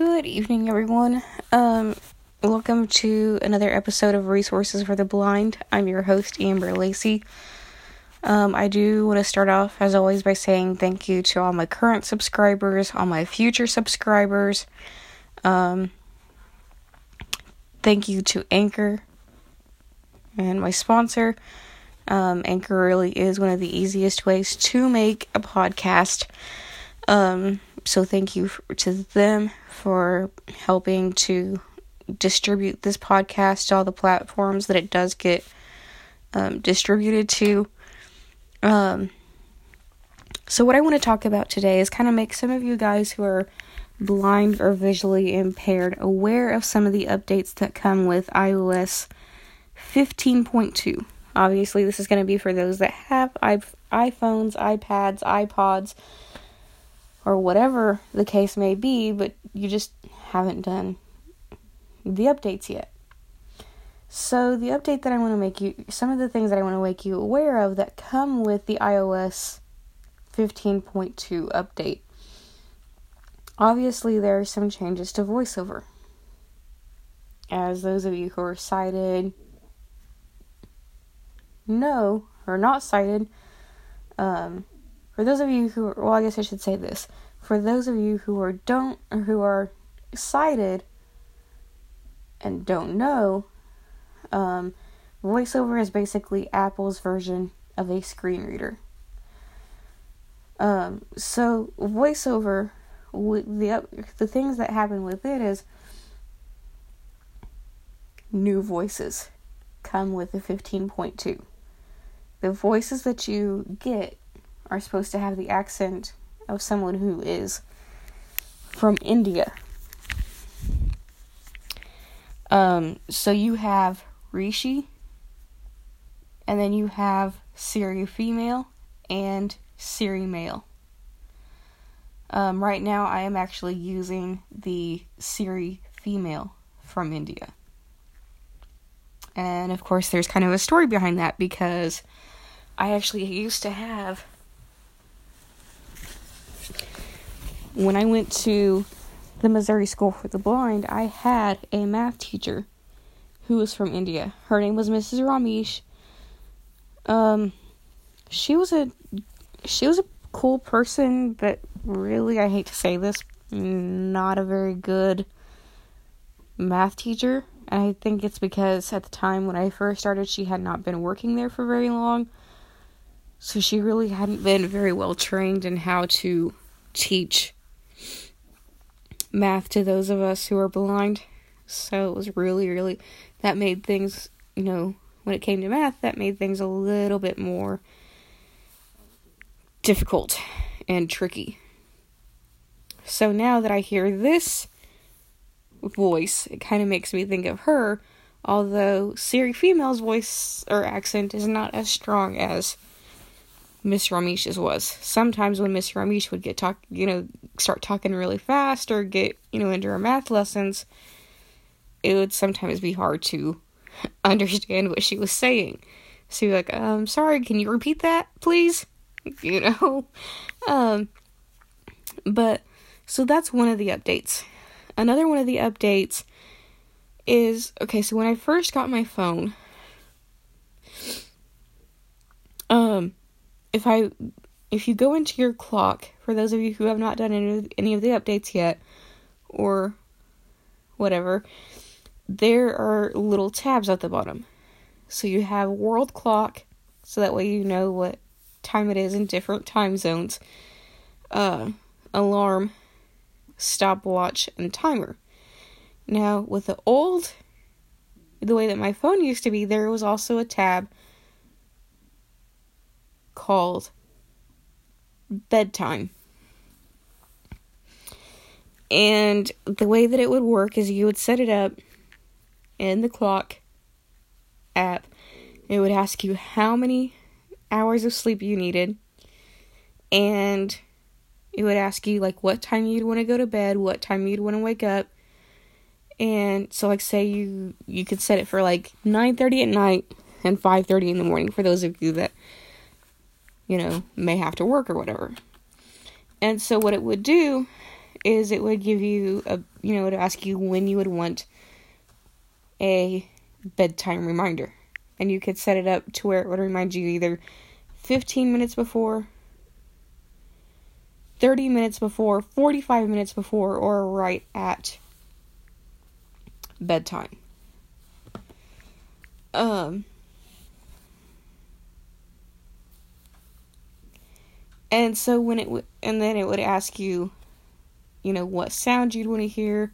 Good evening, everyone. Um, welcome to another episode of Resources for the Blind. I'm your host, Amber Lacey. Um, I do want to start off, as always, by saying thank you to all my current subscribers, all my future subscribers. Um, thank you to Anchor and my sponsor. Um, Anchor really is one of the easiest ways to make a podcast. Um, so thank you to them for helping to distribute this podcast to all the platforms that it does get um, distributed to. Um, so what I want to talk about today is kind of make some of you guys who are blind or visually impaired aware of some of the updates that come with iOS 15.2. Obviously, this is going to be for those that have iPhones, iPads, iPods, or whatever the case may be, but you just haven't done the updates yet. So, the update that I want to make you, some of the things that I want to make you aware of that come with the iOS 15.2 update. Obviously, there are some changes to voiceover. As those of you who are sighted know, or not sighted, um, for those of you who are, well, I guess I should say this. For those of you who are don't who are sighted and don't know, um, VoiceOver is basically Apple's version of a screen reader. Um, so VoiceOver, the the things that happen with it is new voices come with the 15.2. The voices that you get are supposed to have the accent of someone who is from India. Um, so you have Rishi, and then you have Siri female and Siri male. Um, right now, I am actually using the Siri female from India. And of course, there's kind of a story behind that because I actually used to have when I went to the Missouri School for the Blind, I had a math teacher who was from India. Her name was Mrs. Ramesh. Um, she was a she was a cool person, but really, I hate to say this, not a very good math teacher. And I think it's because at the time when I first started, she had not been working there for very long. So she really hadn't been very well trained in how to teach math to those of us who are blind. So it was really, really, that made things, you know, when it came to math, that made things a little bit more difficult and tricky. So now that I hear this voice, it kind of makes me think of her, although Siri female's voice or accent is not as strong as Miss Ramesh's was. Sometimes when Miss Ramesh would get talk, you know, start talking really fast or get, you know, into her math lessons, it would sometimes be hard to understand what she was saying. So you're like, um, sorry, can you repeat that, please? You know? Um, but, so that's one of the updates. Another one of the updates is, okay, so when I first got my phone, um, if I if you go into your clock, for those of you who have not done any, any of the updates yet, or whatever, there are little tabs at the bottom. So you have world clock, so that way you know what time it is in different time zones. Uh, alarm, stopwatch, and timer. Now, with the old, the way that my phone used to be, there was also a tab called bedtime. And the way that it would work is you would set it up in the clock app. It would ask you how many hours of sleep you needed. And it would ask you like what time you'd want to go to bed, what time you'd want to wake up. And so like say you you could set it for like 9:30 at night and 5:30 in the morning for those of you that you know, may have to work or whatever. And so what it would do is it would give you a you know, to ask you when you would want a bedtime reminder. And you could set it up to where it would remind you either 15 minutes before, 30 minutes before, 45 minutes before, or right at bedtime. Um, and so when it w- and then it would ask you, you know, what sound you'd want to hear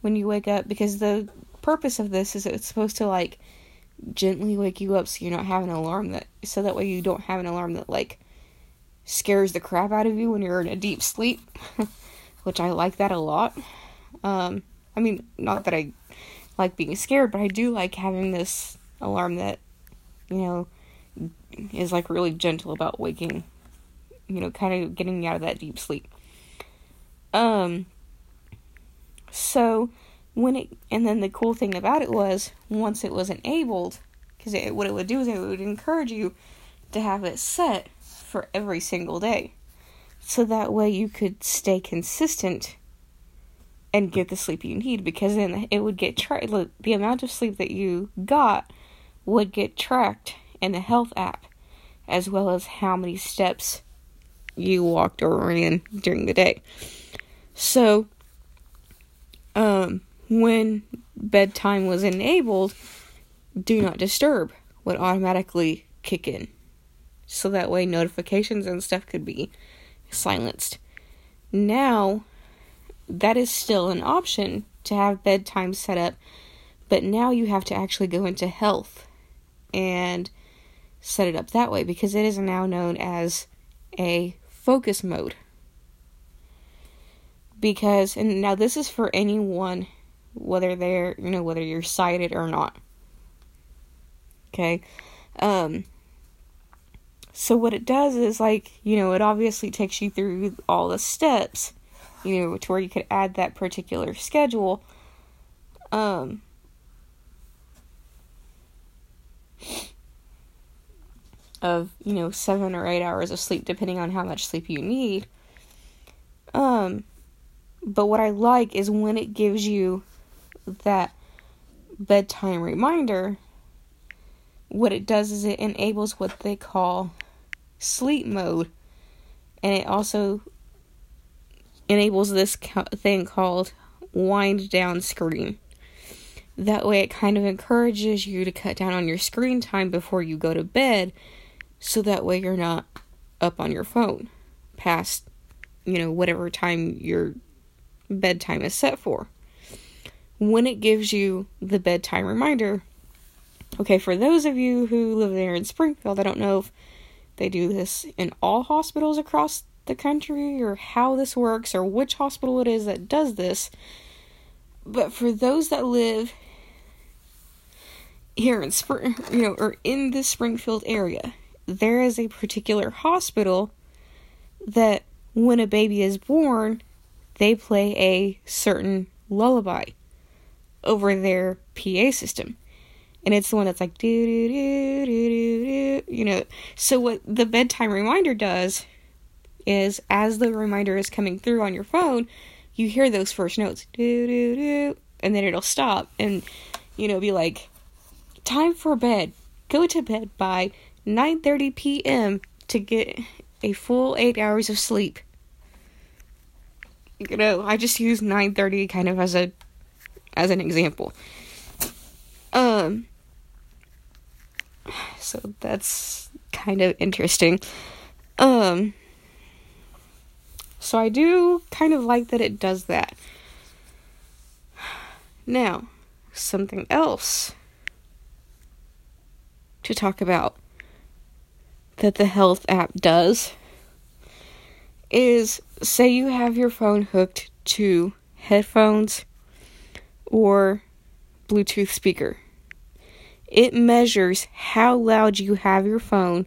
when you wake up because the purpose of this is it's supposed to like gently wake you up so you're not having an alarm that so that way you don't have an alarm that like scares the crap out of you when you're in a deep sleep, which I like that a lot. Um, I mean, not that I like being scared, but I do like having this alarm that, you know, is like really gentle about waking, you know, kind of getting me out of that deep sleep. Um, so when it, and then the cool thing about it was once it was enabled, because what it would do is it would encourage you to have it set for every single day. So that way you could stay consistent and get the sleep you need because then it would get tracked. The amount of sleep that you got would get tracked in the health app, as well as how many steps you walked or ran during the day. So, um, when bedtime was enabled, do not disturb would automatically kick in. So that way notifications and stuff could be silenced. Now, that is still an option to have bedtime set up, but now you have to actually go into health and set it up that way because it is now known as a focus mode. Because, and now this is for anyone, whether they're, you know, whether you're sighted or not. Okay? Um, so what it does is like, you know, it obviously takes you through all the steps you know, to where you could add that particular schedule. Um, of you know seven or eight hours of sleep depending on how much sleep you need um but what i like is when it gives you that bedtime reminder what it does is it enables what they call sleep mode and it also enables this thing called wind down screen. That way, it kind of encourages you to cut down on your screen time before you go to bed, so that way you're not up on your phone past, you know, whatever time your bedtime is set for. When it gives you the bedtime reminder, okay, for those of you who live there in Springfield, I don't know if they do this in all hospitals across the country or how this works or which hospital it is that does this. But for those that live here in Spring, you know, or in the Springfield area, there is a particular hospital that when a baby is born, they play a certain lullaby over their PA system. And it's the one that's like do do do do do you know. So what the bedtime reminder does is as the reminder is coming through on your phone, you hear those first notes, do do do, and then it'll stop and you know be like, time for bed. Go to bed by 9:30 p.m. to get a full eight hours of sleep. You know, I just use 9:30 kind of as a as an example. Um. So that's kind of interesting. Um so I do kind of like that it does that. Now, something else to talk about that the health app does is say you have your phone hooked to headphones or Bluetooth speaker. It measures how loud you have your phone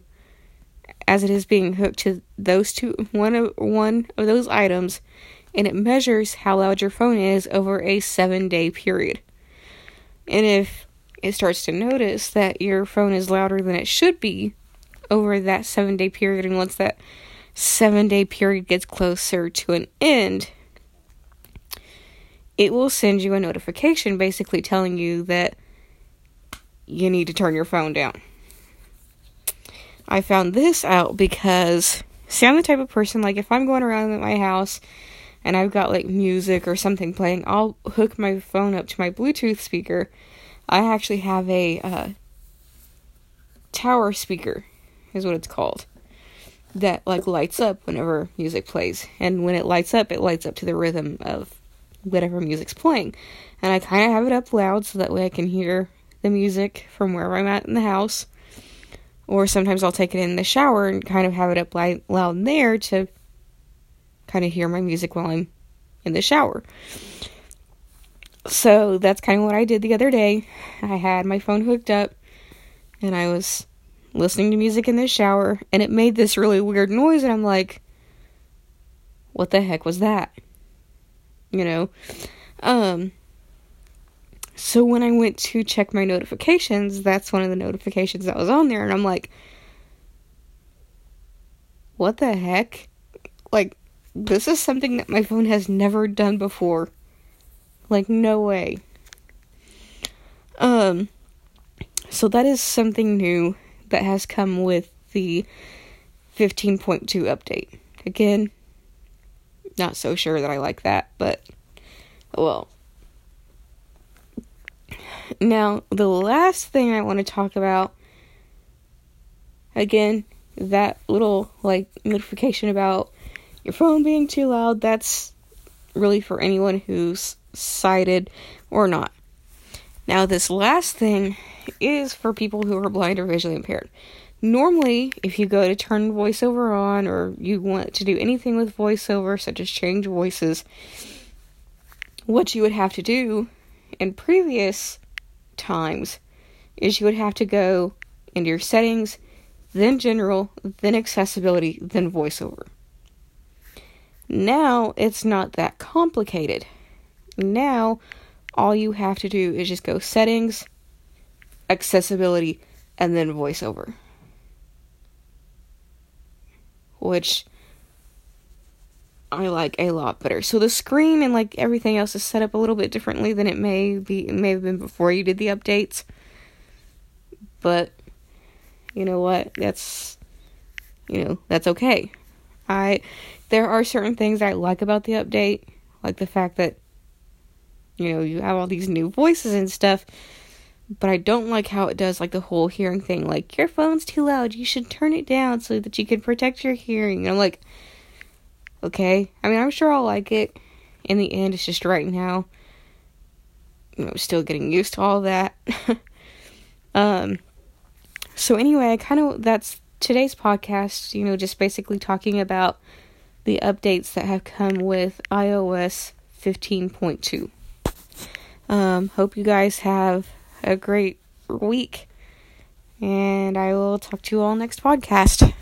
as it is being hooked to those two one of one of those items and it measures how loud your phone is over a 7-day period. And if it starts to notice that your phone is louder than it should be over that 7-day period and once that 7-day period gets closer to an end, it will send you a notification basically telling you that you need to turn your phone down. I found this out because see I'm the type of person like if I'm going around at my house and I've got like music or something playing, I'll hook my phone up to my Bluetooth speaker. I actually have a uh, tower speaker, is what it's called, that like lights up whenever music plays, and when it lights up, it lights up to the rhythm of whatever music's playing, and I kind of have it up loud so that way I can hear the music from wherever I'm at in the house. Or sometimes I'll take it in the shower and kind of have it up light, loud there to kind of hear my music while I'm in the shower. So that's kind of what I did the other day. I had my phone hooked up and I was listening to music in the shower and it made this really weird noise and I'm like what the heck was that? You know. Um so when I went to check my notifications, that's one of the notifications that was on there, and I'm like, what the heck? Like, this is something that my phone has never done before. Like, no way. Um, so that is something new that has come with the 15.2 update. Again, not so sure that I like that, but well, now, the last thing I want to talk about again, that little like notification about your phone being too loud, that's really for anyone who's sighted or not. Now, this last thing is for people who are blind or visually impaired. Normally, if you go to turn voiceover on or you want to do anything with voiceover, such as change voices, what you would have to do in previous times is you would have to go into your settings, then general, then accessibility, then voiceover. Now it's not that complicated. Now all you have to do is just go settings, accessibility, and then voiceover. Which I like a lot better. So the screen and like everything else is set up a little bit differently than it may be it may have been before you did the updates. But you know what? That's you know, that's okay. I there are certain things I like about the update, like the fact that you know, you have all these new voices and stuff, but I don't like how it does like the whole hearing thing like your phone's too loud, you should turn it down so that you can protect your hearing. And I'm like Okay? I mean, I'm sure I'll like it. In the end, it's just right now. You know, still getting used to all that. um, so anyway, I kind of that's today's podcast. You know, just basically talking about the updates that have come with iOS 15.2. Um, hope you guys have a great week, and I will talk to you all next podcast.